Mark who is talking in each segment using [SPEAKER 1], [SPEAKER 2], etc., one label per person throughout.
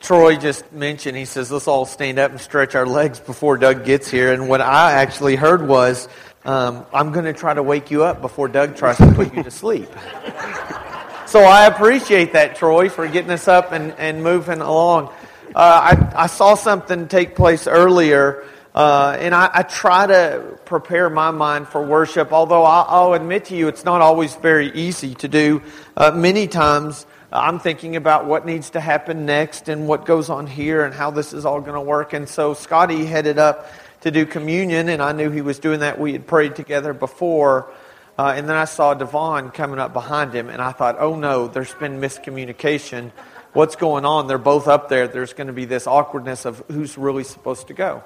[SPEAKER 1] Troy just mentioned, he says, let's all stand up and stretch our legs before Doug gets here. And what I actually heard was, um, I'm going to try to wake you up before Doug tries to put you to sleep. so I appreciate that, Troy, for getting us up and, and moving along. Uh, I, I saw something take place earlier, uh, and I, I, try to prepare my mind for worship, although I'll, I'll, admit to you it's not always very easy to do. Uh, many times I'm thinking about what needs to happen next and what goes on here and how this is all going to work. And so Scotty headed up to do communion, and I knew he was doing that. We had prayed together before. Uh, and then I saw Devon coming up behind him, and I thought, oh no, there's been miscommunication. What's going on? They're both up there. There's going to be this awkwardness of who's really supposed to go.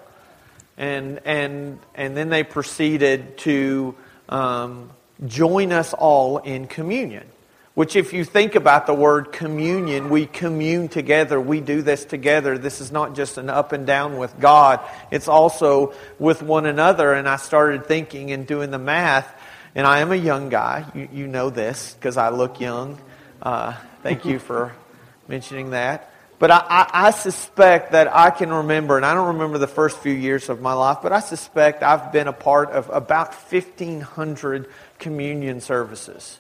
[SPEAKER 1] And, and, and then they proceeded to um, join us all in communion. Which, if you think about the word communion, we commune together. We do this together. This is not just an up and down with God, it's also with one another. And I started thinking and doing the math. And I am a young guy. You, you know this because I look young. Uh, thank you for mentioning that. But I, I, I, suspect that I can remember, and I don't remember the first few years of my life, but I suspect I've been a part of about 1,500 communion services.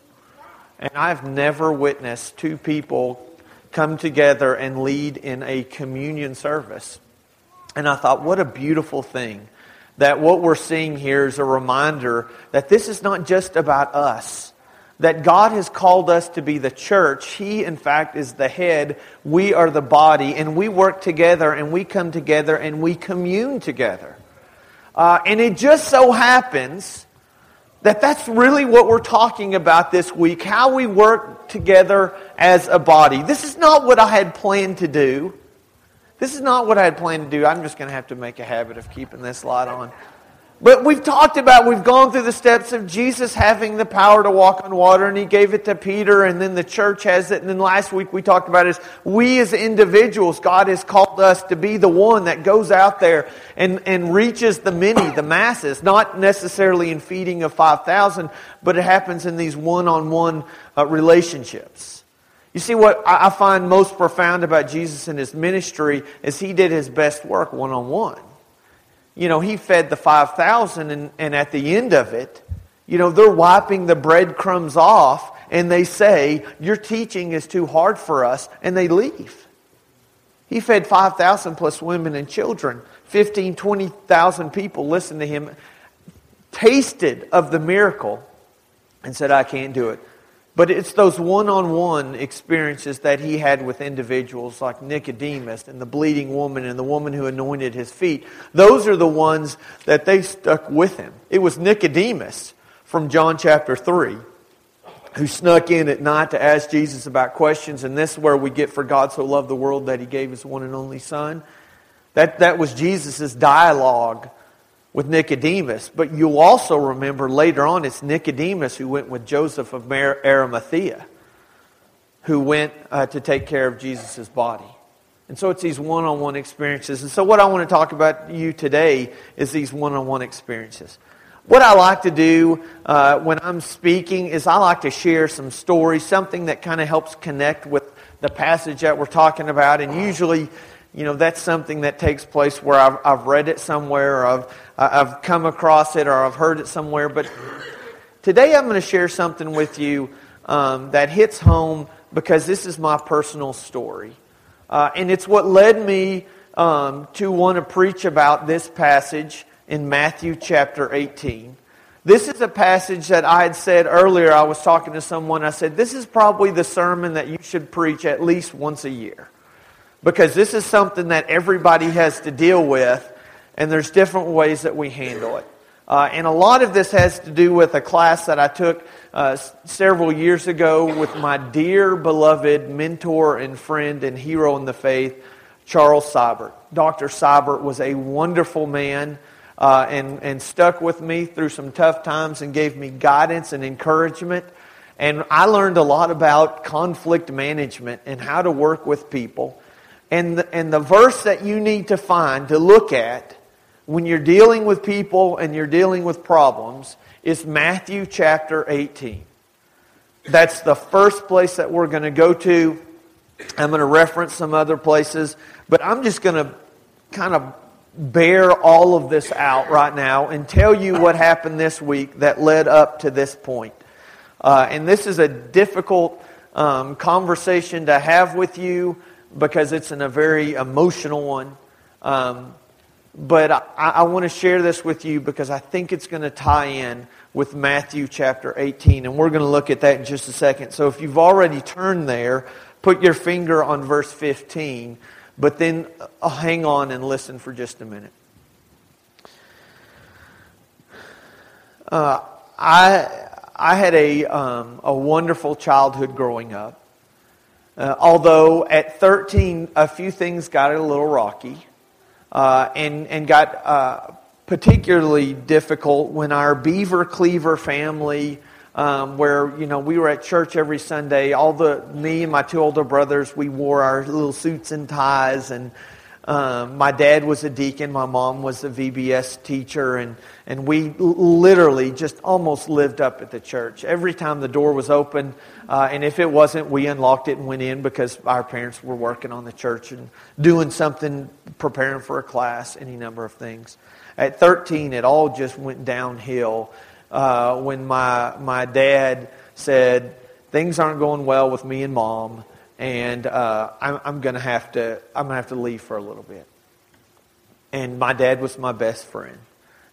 [SPEAKER 1] And I've never witnessed two people come together and lead in a communion service. And I thought, what a beautiful thing that what we're seeing here is a reminder that this is not just about us. That God has called us to be the church. He, in fact, is the head. We are the body. And we work together and we come together and we commune together. Uh, and it just so happens that that's really what we're talking about this week how we work together as a body. This is not what I had planned to do. This is not what I had planned to do. I'm just going to have to make a habit of keeping this light on. But we've talked about, we've gone through the steps of Jesus having the power to walk on water, and he gave it to Peter, and then the church has it. And then last week we talked about is we as individuals, God has called us to be the one that goes out there and, and reaches the many, the masses, not necessarily in feeding of 5,000, but it happens in these one on one relationships. You see, what I find most profound about Jesus and his ministry is he did his best work one on one you know, he fed the 5,000, and, and at the end of it, you know, they're wiping the breadcrumbs off, and they say, Your teaching is too hard for us, and they leave. He fed 5,000 plus women and children. 15, 20,000 people listened to him, tasted of the miracle, and said, I can't do it. But it's those one on one experiences that he had with individuals like Nicodemus and the bleeding woman and the woman who anointed his feet. Those are the ones that they stuck with him. It was Nicodemus from John chapter 3 who snuck in at night to ask Jesus about questions. And this is where we get, For God so loved the world that he gave his one and only Son. That, that was Jesus' dialogue with Nicodemus. But you'll also remember later on it's Nicodemus who went with Joseph of Arimathea, who went uh, to take care of Jesus' body. And so it's these one on one experiences. And so, what I want to talk about you today is these one on one experiences. What I like to do uh, when I'm speaking is I like to share some stories, something that kind of helps connect with the passage that we're talking about. And usually, you know, that's something that takes place where I've, I've read it somewhere or I've, I've come across it or I've heard it somewhere. But today I'm going to share something with you um, that hits home because this is my personal story. Uh, and it's what led me um, to want to preach about this passage in Matthew chapter 18. This is a passage that I had said earlier. I was talking to someone. I said, This is probably the sermon that you should preach at least once a year because this is something that everybody has to deal with, and there's different ways that we handle it. Uh, and a lot of this has to do with a class that I took uh, several years ago with my dear beloved mentor and friend and hero in the faith, Charles Seibert. Dr. Seibert was a wonderful man uh, and, and stuck with me through some tough times and gave me guidance and encouragement. And I learned a lot about conflict management and how to work with people. And the, and the verse that you need to find to look at when you're dealing with people and you're dealing with problems is Matthew chapter 18. that's the first place that we're going to go to. I'm going to reference some other places, but I'm just going to kind of bear all of this out right now and tell you what happened this week that led up to this point. Uh, and this is a difficult um, conversation to have with you because it's in a very emotional one. Um, but I, I want to share this with you because I think it's going to tie in with Matthew chapter 18. And we're going to look at that in just a second. So if you've already turned there, put your finger on verse 15. But then uh, hang on and listen for just a minute. Uh, I, I had a, um, a wonderful childhood growing up. Uh, although at 13, a few things got a little rocky uh, and, and got uh, particularly difficult when our Beaver Cleaver family, um, where you know we were at church every Sunday. All the me and my two older brothers, we wore our little suits and ties, and um, my dad was a deacon, my mom was a VBS teacher, and, and we literally just almost lived up at the church. Every time the door was open, uh, and if it wasn't, we unlocked it and went in because our parents were working on the church and doing something, preparing for a class, any number of things. At 13, it all just went downhill uh, when my, my dad said, Things aren't going well with me and mom and uh, I'm, I'm going to have to I'm going to have to leave for a little bit. And my dad was my best friend,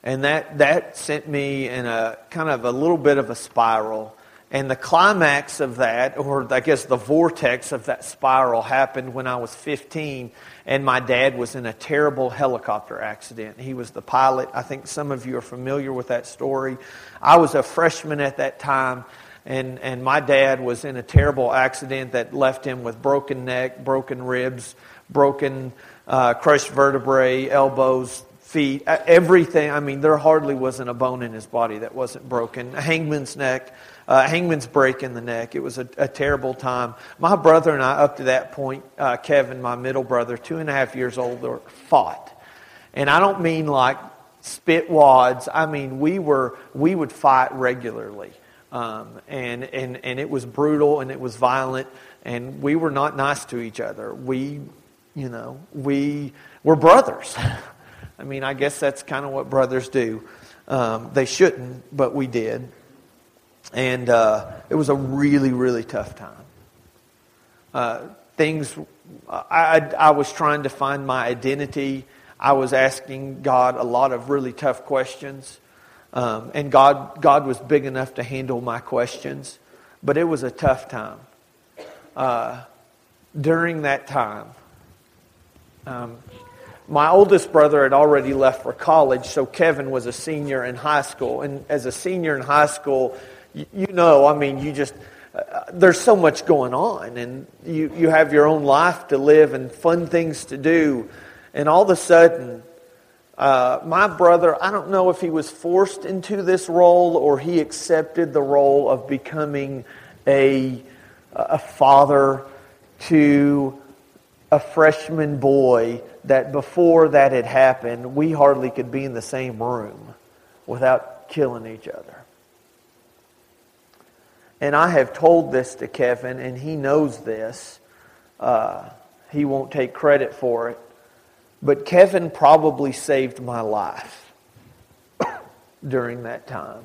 [SPEAKER 1] and that that sent me in a kind of a little bit of a spiral. And the climax of that, or I guess the vortex of that spiral, happened when I was 15, and my dad was in a terrible helicopter accident. He was the pilot. I think some of you are familiar with that story. I was a freshman at that time, and, and my dad was in a terrible accident that left him with broken neck, broken ribs, broken uh, crushed vertebrae, elbows, feet, everything. I mean, there hardly wasn't a bone in his body that wasn't broken. A hangman's neck, uh, hangman's break in the neck. It was a, a, terrible time. My brother and I, up to that point, uh, Kevin, my middle brother, two and a half years old, fought. And I don't mean like spit wads. I mean, we were, we would fight regularly. Um, and, and, and it was brutal and it was violent, and we were not nice to each other. We, you know, we were brothers. I mean, I guess that's kind of what brothers do. Um, they shouldn't, but we did. And uh, it was a really, really tough time. Uh, things, I, I was trying to find my identity. I was asking God a lot of really tough questions. Um, and God, God was big enough to handle my questions, but it was a tough time. Uh, during that time, um, my oldest brother had already left for college, so Kevin was a senior in high school. And as a senior in high school, you, you know, I mean, you just, uh, there's so much going on, and you, you have your own life to live and fun things to do. And all of a sudden, uh, my brother, I don't know if he was forced into this role or he accepted the role of becoming a, a father to a freshman boy that before that had happened, we hardly could be in the same room without killing each other. And I have told this to Kevin, and he knows this. Uh, he won't take credit for it. But Kevin probably saved my life during that time.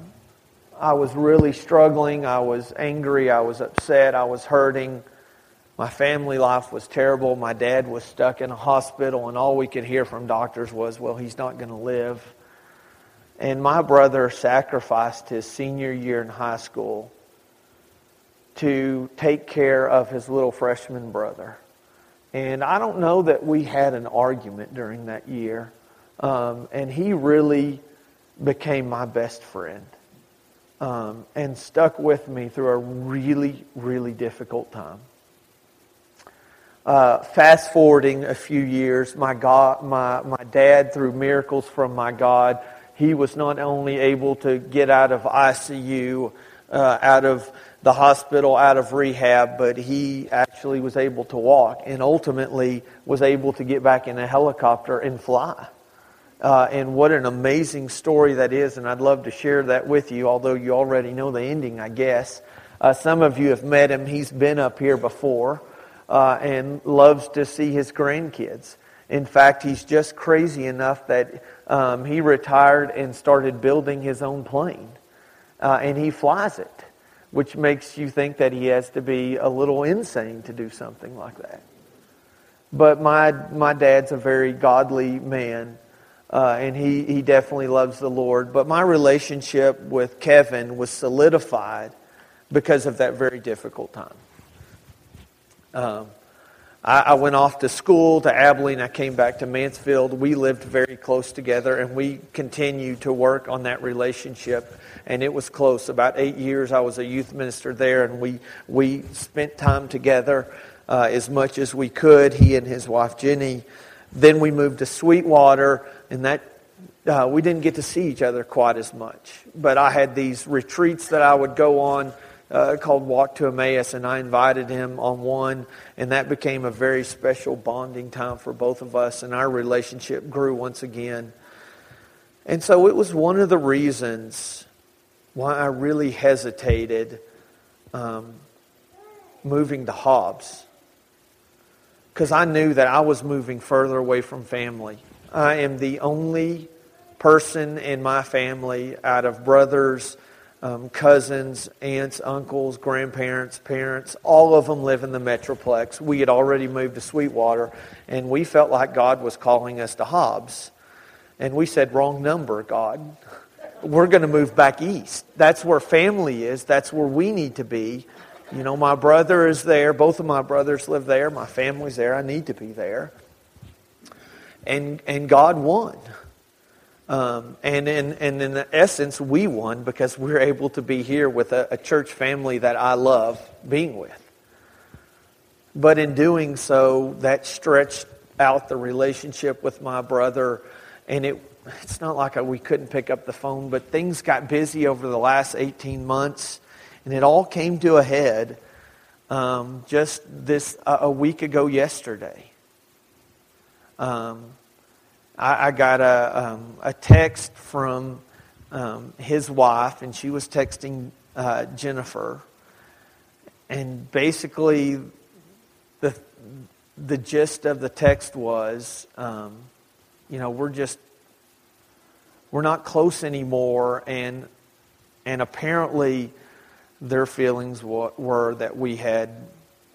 [SPEAKER 1] I was really struggling. I was angry. I was upset. I was hurting. My family life was terrible. My dad was stuck in a hospital, and all we could hear from doctors was, well, he's not going to live. And my brother sacrificed his senior year in high school to take care of his little freshman brother. And I don't know that we had an argument during that year. Um, and he really became my best friend um, and stuck with me through a really, really difficult time. Uh, fast forwarding a few years, my, God, my, my dad, through miracles from my God, he was not only able to get out of ICU, uh, out of the hospital out of rehab, but he actually was able to walk and ultimately was able to get back in a helicopter and fly. Uh, and what an amazing story that is, and I'd love to share that with you, although you already know the ending, I guess. Uh, some of you have met him. He's been up here before uh, and loves to see his grandkids. In fact, he's just crazy enough that um, he retired and started building his own plane. Uh, and he flies it, which makes you think that he has to be a little insane to do something like that. But my, my dad's a very godly man, uh, and he, he definitely loves the Lord. But my relationship with Kevin was solidified because of that very difficult time. Um, I, I, went off to school to Abilene. I came back to Mansfield. We lived very close together, and we continued to work on that relationship. And it was close. About eight years, I was a youth minister there, and we we spent time together uh, as much as we could. He and his wife Jenny. Then we moved to Sweetwater, and that uh, we didn't get to see each other quite as much. But I had these retreats that I would go on uh, called Walk to Emmaus, and I invited him on one, and that became a very special bonding time for both of us, and our relationship grew once again. And so it was one of the reasons why I really hesitated um, moving to Hobbs. Because I knew that I was moving further away from family. I am the only person in my family out of brothers um, cousins, aunts, uncles, grandparents, parents, all of them live in the Metroplex. We had already moved to Sweetwater, and we felt like God was calling us to Hobbs. And we said, Wrong number, God. We're going to move back east. That's where family is, that's where we need to be. You know, my brother is there. Both of my brothers live there. My family's there. I need to be there. And, and God won. Um, and, in, and in the essence, we won because we're able to be here with a, a church family that I love being with. But in doing so, that stretched out the relationship with my brother. And it, it's not like we couldn't pick up the phone, but things got busy over the last 18 months. And it all came to a head um, just this uh, a week ago yesterday. Um, I, I got a, um, a text from um, his wife, and she was texting uh, Jennifer. And basically, the, the gist of the text was, um, you know, we're just, we're not close anymore. And, and apparently, their feelings were that we had,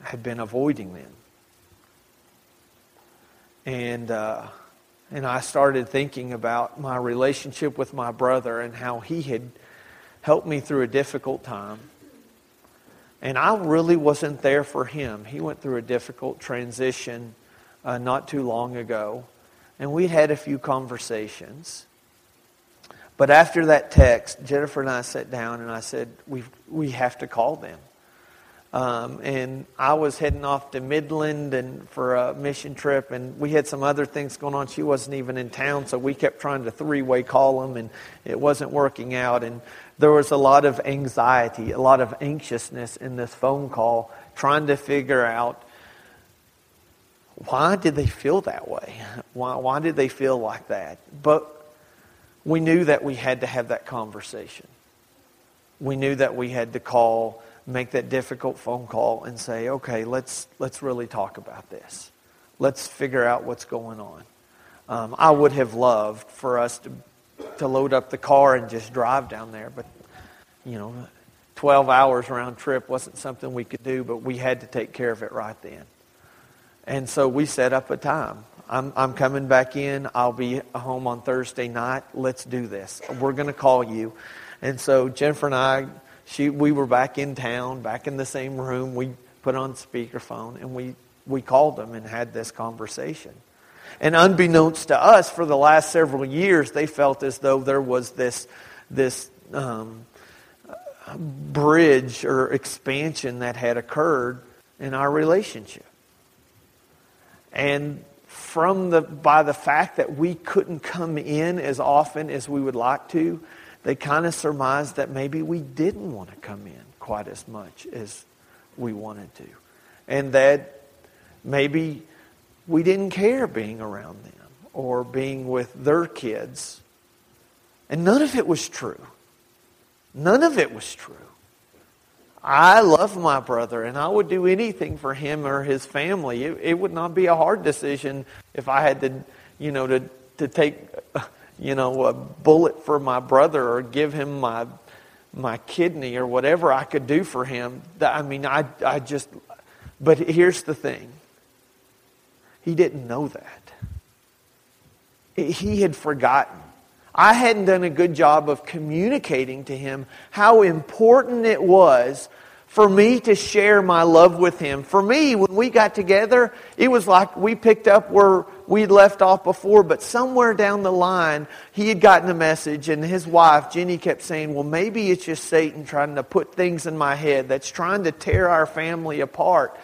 [SPEAKER 1] had been avoiding them. And, uh, and I started thinking about my relationship with my brother and how he had helped me through a difficult time. And I really wasn't there for him. He went through a difficult transition uh, not too long ago. And we had a few conversations. But after that text, Jennifer and I sat down and I said, we we have to call them. Um, and I was heading off to Midland and for a mission trip, and we had some other things going on. She wasn't even in town, so we kept trying to three-way call them, and it wasn't working out. And there was a lot of anxiety, a lot of anxiousness in this phone call, trying to figure out why did they feel that way? Why, why did they feel like that? But we knew that we had to have that conversation. We knew that we had to call make that difficult phone call and say, okay, let's, let's really talk about this. Let's figure out what's going on. Um, I would have loved for us to, to load up the car and just drive down there, but, you know, 12 hours round trip wasn't something we could do, but we had to take care of it right then. And so we set up a time. I'm, I'm coming back in. I'll be home on Thursday night. Let's do this. We're going to call you. And so Jennifer and I she, we were back in town, back in the same room. We put on speakerphone and we, we called them and had this conversation. And unbeknownst to us, for the last several years, they felt as though there was this, this um, bridge or expansion that had occurred in our relationship. And from the, by the fact that we couldn't come in as often as we would like to, they kind of surmised that maybe we didn't want to come in quite as much as we wanted to. And that maybe we didn't care being around them or being with their kids. And none of it was true. None of it was true. I love my brother and I would do anything for him or his family. It, it would not be a hard decision if I had to, you know, to, to take, you know, a bullet for my brother or give him my, my kidney or whatever I could do for him. I mean, I, I just, but here's the thing. He didn't know that. He had forgotten. I hadn't done a good job of communicating to him how important it was for me to share my love with him. For me, when we got together, it was like we picked up where we'd left off before, but somewhere down the line, he had gotten a message, and his wife, Jenny, kept saying, Well, maybe it's just Satan trying to put things in my head that's trying to tear our family apart.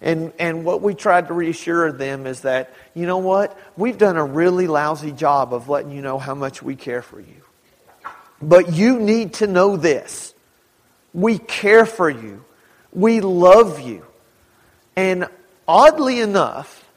[SPEAKER 1] And, and what we tried to reassure them is that, you know what? We've done a really lousy job of letting you know how much we care for you. But you need to know this. We care for you. We love you. And oddly enough,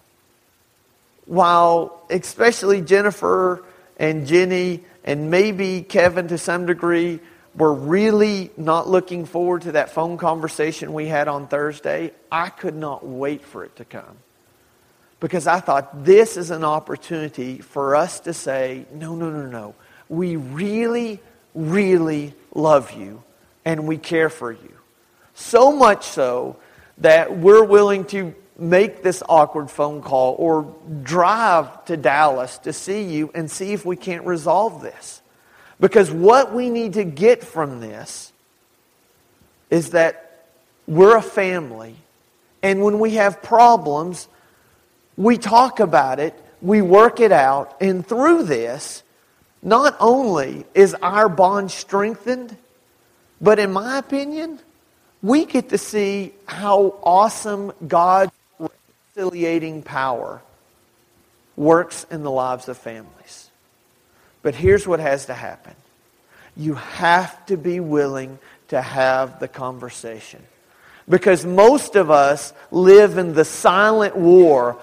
[SPEAKER 1] while especially Jennifer and Jenny and maybe Kevin to some degree were really not looking forward to that phone conversation we had on Thursday, I could not wait for it to come. Because I thought this is an opportunity for us to say, no, no, no, no. We really, really love you and we care for you. So much so that we're willing to make this awkward phone call or drive to Dallas to see you and see if we can't resolve this. Because what we need to get from this is that we're a family. And when we have problems, we talk about it, we work it out, and through this, not only is our bond strengthened, but in my opinion, we get to see how awesome God's reconciliating power works in the lives of families. But here's what has to happen you have to be willing to have the conversation. Because most of us live in the silent war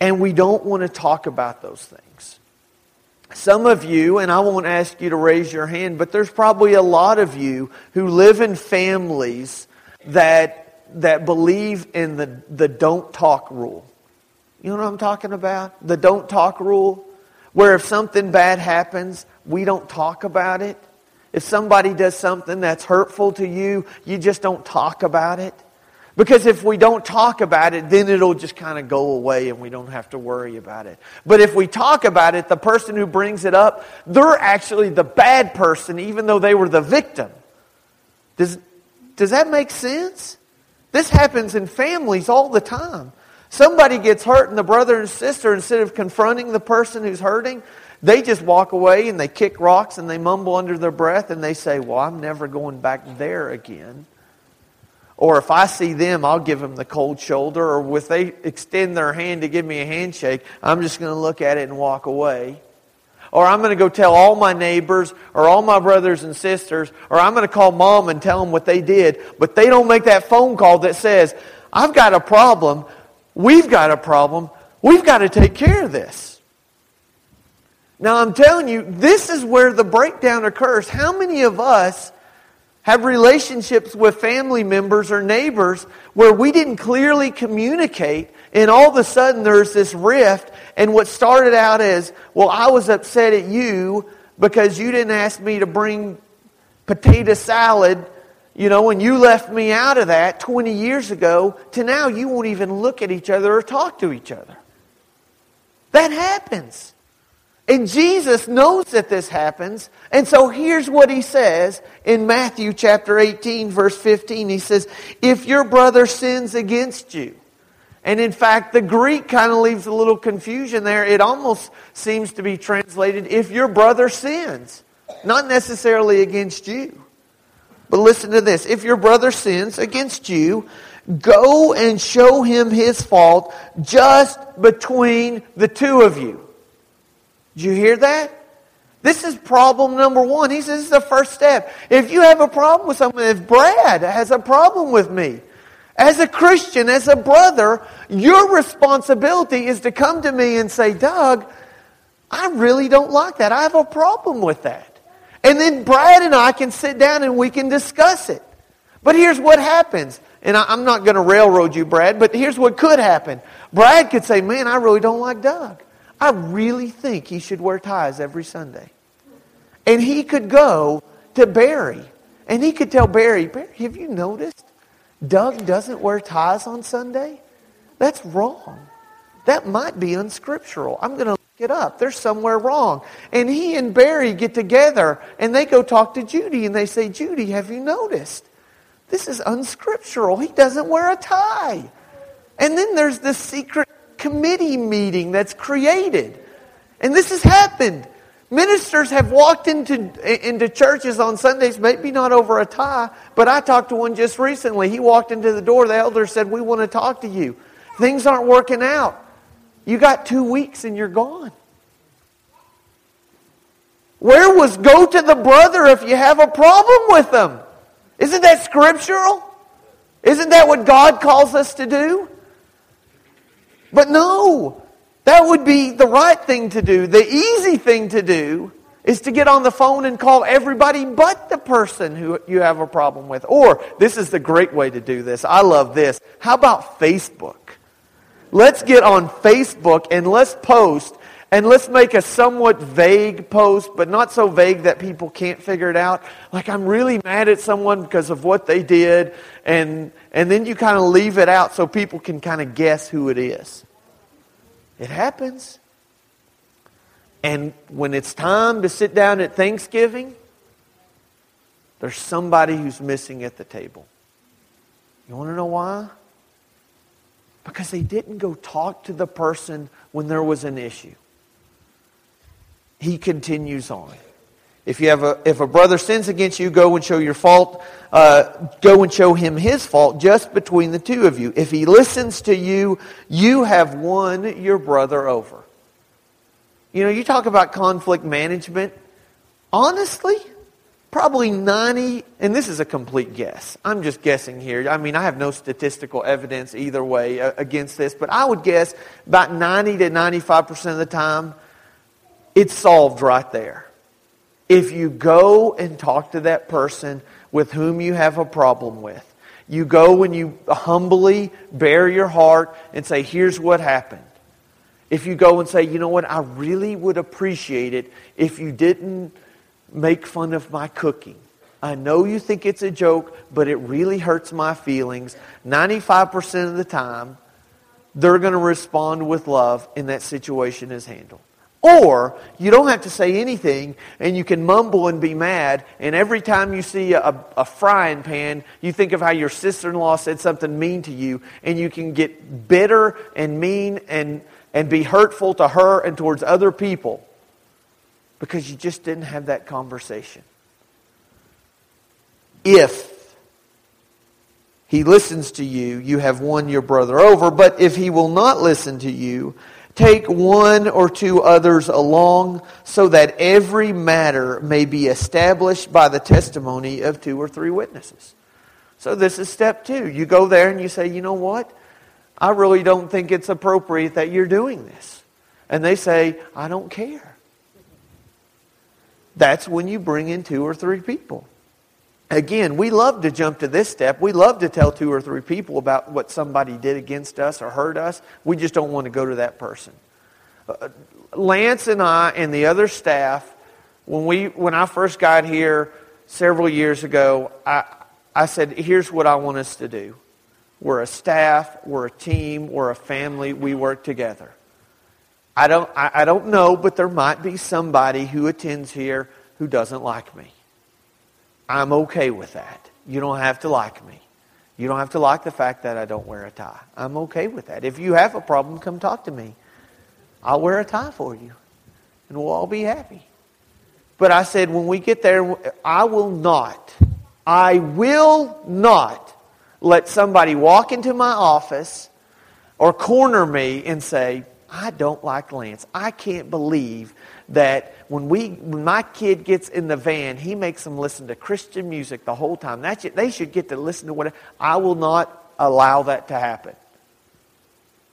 [SPEAKER 1] and we don't want to talk about those things. Some of you, and I won't ask you to raise your hand, but there's probably a lot of you who live in families that, that believe in the, the don't talk rule. You know what I'm talking about? The don't talk rule where if something bad happens, we don't talk about it. If somebody does something that's hurtful to you, you just don't talk about it. Because if we don't talk about it, then it'll just kind of go away and we don't have to worry about it. But if we talk about it, the person who brings it up, they're actually the bad person, even though they were the victim. Does, does that make sense? This happens in families all the time. Somebody gets hurt, and the brother and sister, instead of confronting the person who's hurting, they just walk away and they kick rocks and they mumble under their breath and they say, Well, I'm never going back there again. Or if I see them, I'll give them the cold shoulder. Or if they extend their hand to give me a handshake, I'm just going to look at it and walk away. Or I'm going to go tell all my neighbors or all my brothers and sisters, or I'm going to call mom and tell them what they did. But they don't make that phone call that says, I've got a problem. We've got a problem. We've got to take care of this. Now, I'm telling you, this is where the breakdown occurs. How many of us have relationships with family members or neighbors where we didn't clearly communicate, and all of a sudden there's this rift, and what started out as, well, I was upset at you because you didn't ask me to bring potato salad you know, when you left me out of that 20 years ago, to now you won't even look at each other or talk to each other. That happens. And Jesus knows that this happens. And so here's what he says in Matthew chapter 18, verse 15. He says, If your brother sins against you, and in fact, the Greek kind of leaves a little confusion there. It almost seems to be translated, if your brother sins, not necessarily against you. But listen to this. If your brother sins against you, go and show him his fault just between the two of you. Did you hear that? This is problem number one. He says this is the first step. If you have a problem with someone, if Brad has a problem with me, as a Christian, as a brother, your responsibility is to come to me and say, Doug, I really don't like that. I have a problem with that. And then Brad and I can sit down and we can discuss it. But here's what happens. And I, am not going to railroad you, Brad, but here's what could happen. Brad could say, Man, I really don't like Doug. I really think he should wear ties every Sunday. And he could go to Barry and he could tell Barry, Barry, have you noticed Doug doesn't wear ties on Sunday? That's wrong. That might be unscriptural. I'm going to look it up. There's somewhere wrong. And he and Barry get together and they go talk to Judy and they say, Judy, have you noticed? This is unscriptural. He doesn't wear a tie. And then there's this secret committee meeting that's created. And this has happened. Ministers have walked into, into churches on Sundays, maybe not over a tie, but I talked to one just recently. He walked into the door. The elder said, We want to talk to you. Things aren't working out. You got two weeks and you're gone. Where was go to the brother if you have a problem with them? Isn't that scriptural? Isn't that what God calls us to do? But no, that would be the right thing to do. The easy thing to do is to get on the phone and call everybody but the person who you have a problem with. Or, this is the great way to do this. I love this. How about Facebook? Let's get on Facebook and let's post and let's make a somewhat vague post, but not so vague that people can't figure it out. Like, I'm really mad at someone because of what they did. And, and then you kind of leave it out so people can kind of guess who it is. It happens. And when it's time to sit down at Thanksgiving, there's somebody who's missing at the table. You want to know why? Because they didn't go talk to the person when there was an issue. He continues on. If you have a if a brother sins against you, go and show your fault. Uh, go and show him his fault just between the two of you. If he listens to you, you have won your brother over. You know, you talk about conflict management. Honestly, probably 90, and this is a complete guess. I'm just guessing here. I mean, I have no statistical evidence either way uh, against this, but I would guess about 90 to 95% of the time, it's solved right there. If you go and talk to that person with whom you have a problem with, you go and you humbly bare your heart and say, Here's what happened. If you go and say, You know what, I really would appreciate it if you didn't make fun of my cooking. I know you think it's a joke, but it really hurts my feelings. 95% of the time, they're going to respond with love, and that situation is handled. Or you don't have to say anything and you can mumble and be mad. And every time you see a, a frying pan, you think of how your sister in law said something mean to you. And you can get bitter and mean and, and be hurtful to her and towards other people because you just didn't have that conversation. If he listens to you, you have won your brother over. But if he will not listen to you, Take one or two others along so that every matter may be established by the testimony of two or three witnesses. So, this is step two. You go there and you say, you know what? I really don't think it's appropriate that you're doing this. And they say, I don't care. That's when you bring in two or three people. Again, we love to jump to this step. We love to tell two or three people about what somebody did against us or hurt us. We just don't want to go to that person. Uh, Lance and I and the other staff, when, we, when I first got here several years ago, I, I said, here's what I want us to do. We're a staff, we're a team, we're a family, we work together. I don't, I, I don't know, but there might be somebody who attends here who doesn't like me. I'm okay with that. You don't have to like me. You don't have to like the fact that I don't wear a tie. I'm okay with that. If you have a problem, come talk to me. I'll wear a tie for you, and we'll all be happy. But I said, when we get there, I will not, I will not let somebody walk into my office or corner me and say, I don't like Lance. I can't believe that when we when my kid gets in the van, he makes them listen to Christian music the whole time. That's it. They should get to listen to what I will not allow that to happen.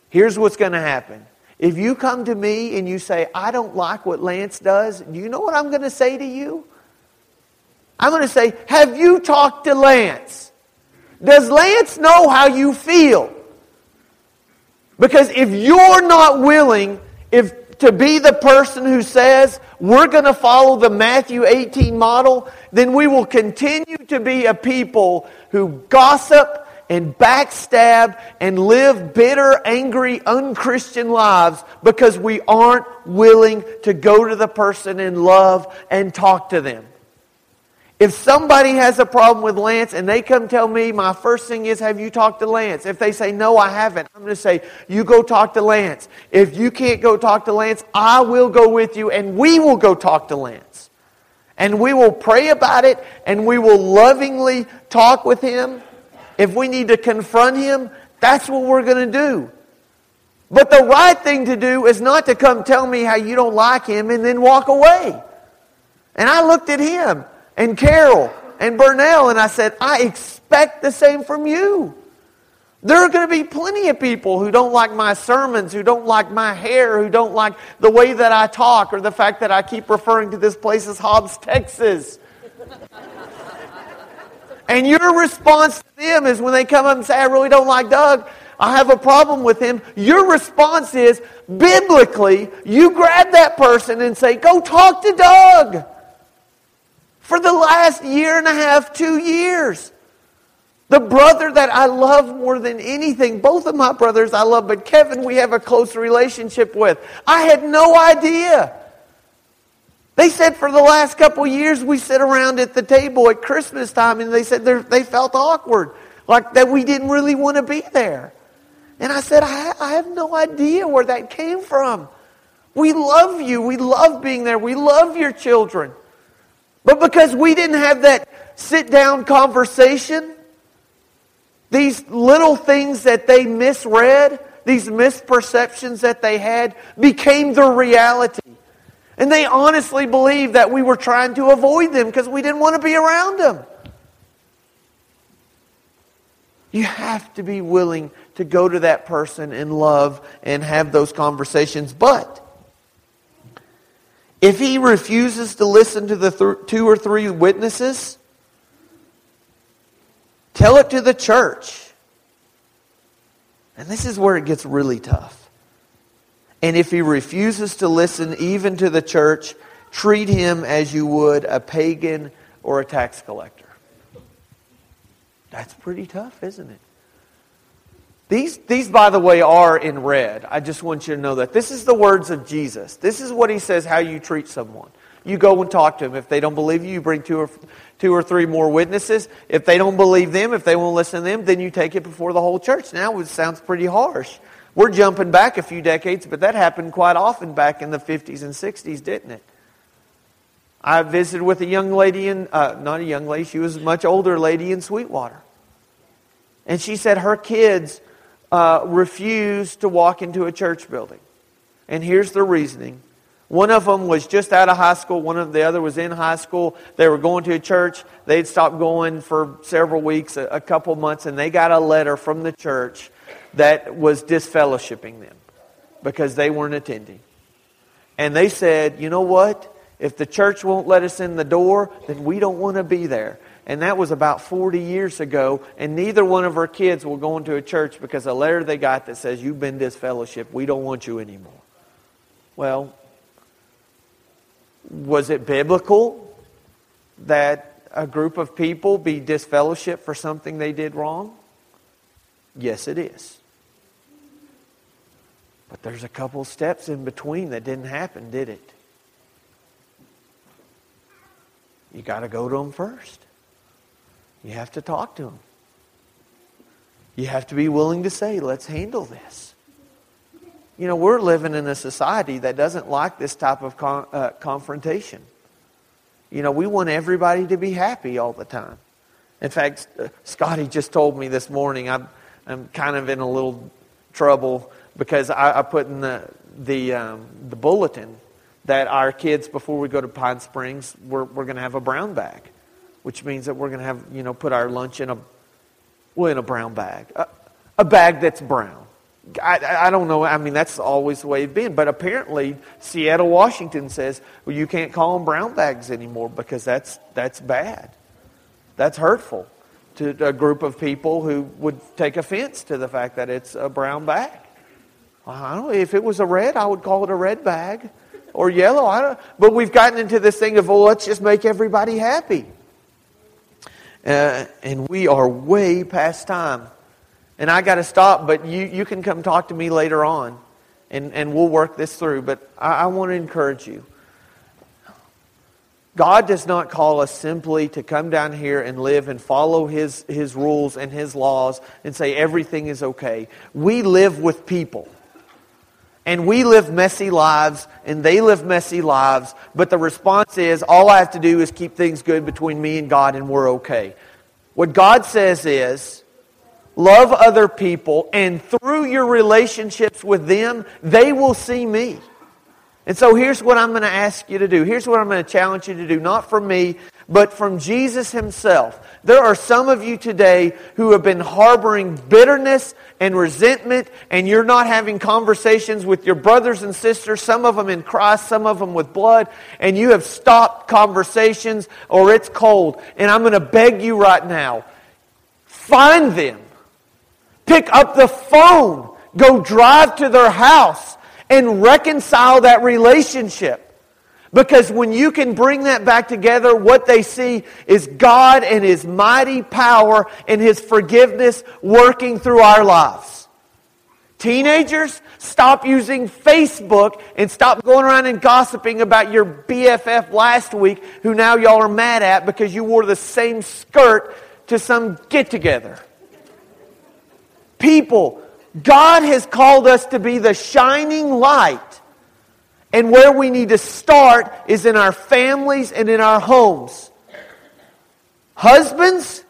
[SPEAKER 1] Here's what's going to happen. If you come to me and you say, I don't like what Lance does, do you know what I'm going to say to you? I'm going to say, Have you talked to Lance? Does Lance know how you feel? Because if you're not willing if to be the person who says we're going to follow the Matthew 18 model, then we will continue to be a people who gossip and backstab and live bitter, angry, unchristian lives because we aren't willing to go to the person in love and talk to them. If somebody has a problem with Lance and they come tell me, my first thing is, have you talked to Lance? If they say, no, I haven't, I'm going to say, you go talk to Lance. If you can't go talk to Lance, I will go with you and we will go talk to Lance. And we will pray about it and we will lovingly talk with him. If we need to confront him, that's what we're going to do. But the right thing to do is not to come tell me how you don't like him and then walk away. And I looked at him and Carol and Burnell, and I said, I expect the same from you. There are going to be plenty of people who don't like my sermons, who don't like my hair, who don't like the way that I talk, or the fact that I keep referring to this place as Hobbs, Texas. and your response to them is when they come up and say, I really don't like Doug, I have a problem with him. Your response is, biblically, you grab that person and say, Go talk to Doug for the last year and a half, two years. The brother that I love more than anything, both of my brothers I love, but Kevin we have a close relationship with. I had no idea. They said for the last couple years we sit around at the table at Christmas time and they said they felt awkward, like that we didn't really want to be there. And I said, I, I have no idea where that came from. We love you. We love being there. We love your children. But because we didn't have that sit down conversation, these little things that they misread, these misperceptions that they had, became the reality. And they honestly believed that we were trying to avoid them because we didn't want to be around them. You have to be willing to go to that person in love and have those conversations. But if he refuses to listen to the th- two or three witnesses, tell it to the church. And this is where it gets really tough. And if he refuses to listen even to the church, treat him as you would a pagan or a tax collector. That's pretty tough, isn't it? These, these, by the way, are in red. I just want you to know that. This is the words of Jesus. This is what he says how you treat someone. You go and talk to them. If they don't believe you, you bring two or, two or three more witnesses. If they don't believe them, if they won't listen to them, then you take it before the whole church. Now it sounds pretty harsh. We're jumping back a few decades, but that happened quite often back in the 50s and 60s, didn't it? I visited with a young lady in, uh, not a young lady, she was a much older lady in Sweetwater. And she said her kids uh, refused to walk into a church building. And here's the reasoning. One of them was just out of high school. One of the other was in high school. They were going to a church. They'd stopped going for several weeks, a, a couple months, and they got a letter from the church that was disfellowshipping them because they weren't attending. And they said, you know what? If the church won't let us in the door, then we don't want to be there. And that was about 40 years ago. And neither one of our kids will go into a church because a letter they got that says, You've been disfellowship. We don't want you anymore. Well, was it biblical that a group of people be disfellowship for something they did wrong? Yes, it is. But there's a couple steps in between that didn't happen, did it? You got to go to them first. You have to talk to them. You have to be willing to say, let's handle this. You know, we're living in a society that doesn't like this type of con- uh, confrontation. You know, we want everybody to be happy all the time. In fact, uh, Scotty just told me this morning I'm, I'm kind of in a little trouble because I, I put in the, the, um, the bulletin that our kids, before we go to Pine Springs, we're, we're going to have a brown bag which means that we're going to have, you know, put our lunch in a, well, in a brown bag. A, a bag that's brown. I, I don't know. I mean, that's always the way it's been. But apparently, Seattle, Washington says, well, you can't call them brown bags anymore because that's, that's bad. That's hurtful to a group of people who would take offense to the fact that it's a brown bag. I don't know. If it was a red, I would call it a red bag or yellow. I don't, but we've gotten into this thing of, well, let's just make everybody happy. Uh, and we are way past time. And I got to stop, but you, you can come talk to me later on, and, and we'll work this through. But I, I want to encourage you. God does not call us simply to come down here and live and follow his, his rules and His laws and say everything is okay. We live with people. And we live messy lives, and they live messy lives, but the response is all I have to do is keep things good between me and God, and we're okay. What God says is love other people, and through your relationships with them, they will see me. And so here's what I'm going to ask you to do. Here's what I'm going to challenge you to do, not from me, but from Jesus himself. There are some of you today who have been harboring bitterness and resentment, and you're not having conversations with your brothers and sisters, some of them in Christ, some of them with blood, and you have stopped conversations or it's cold. And I'm going to beg you right now find them, pick up the phone, go drive to their house and reconcile that relationship. Because when you can bring that back together, what they see is God and His mighty power and His forgiveness working through our lives. Teenagers, stop using Facebook and stop going around and gossiping about your BFF last week who now y'all are mad at because you wore the same skirt to some get together. People, God has called us to be the shining light. And where we need to start is in our families and in our homes. Husbands,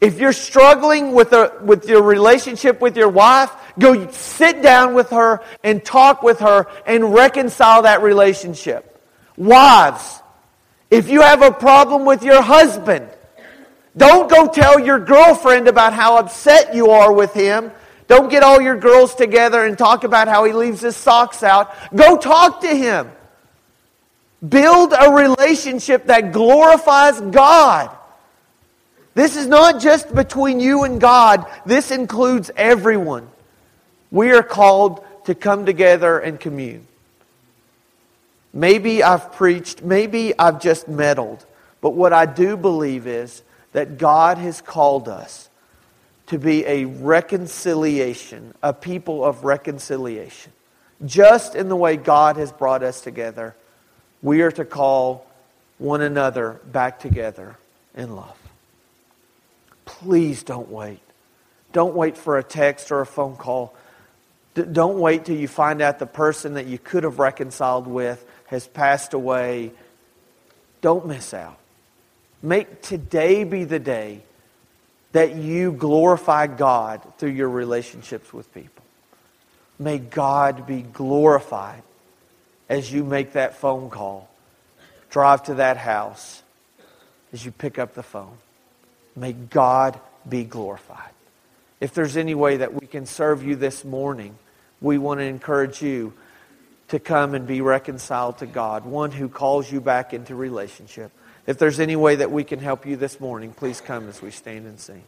[SPEAKER 1] if you're struggling with, a, with your relationship with your wife, go sit down with her and talk with her and reconcile that relationship. Wives, if you have a problem with your husband, don't go tell your girlfriend about how upset you are with him don't get all your girls together and talk about how he leaves his socks out. Go talk to him. Build a relationship that glorifies God. This is not just between you and God, this includes everyone. We are called to come together and commune. Maybe I've preached, maybe I've just meddled, but what I do believe is that God has called us to be a reconciliation, a people of reconciliation. Just in the way God has brought us together, we are to call one another back together in love. Please don't wait. Don't wait for a text or a phone call. D- don't wait till you find out the person that you could have reconciled with has passed away. Don't miss out. Make today be the day that you glorify God through your relationships with people. May God be glorified as you make that phone call, drive to that house, as you pick up the phone. May God be glorified. If there's any way that we can serve you this morning, we want to encourage you to come and be reconciled to God, one who calls you back into relationship. If there's any way that we can help you this morning, please come as we stand and sing.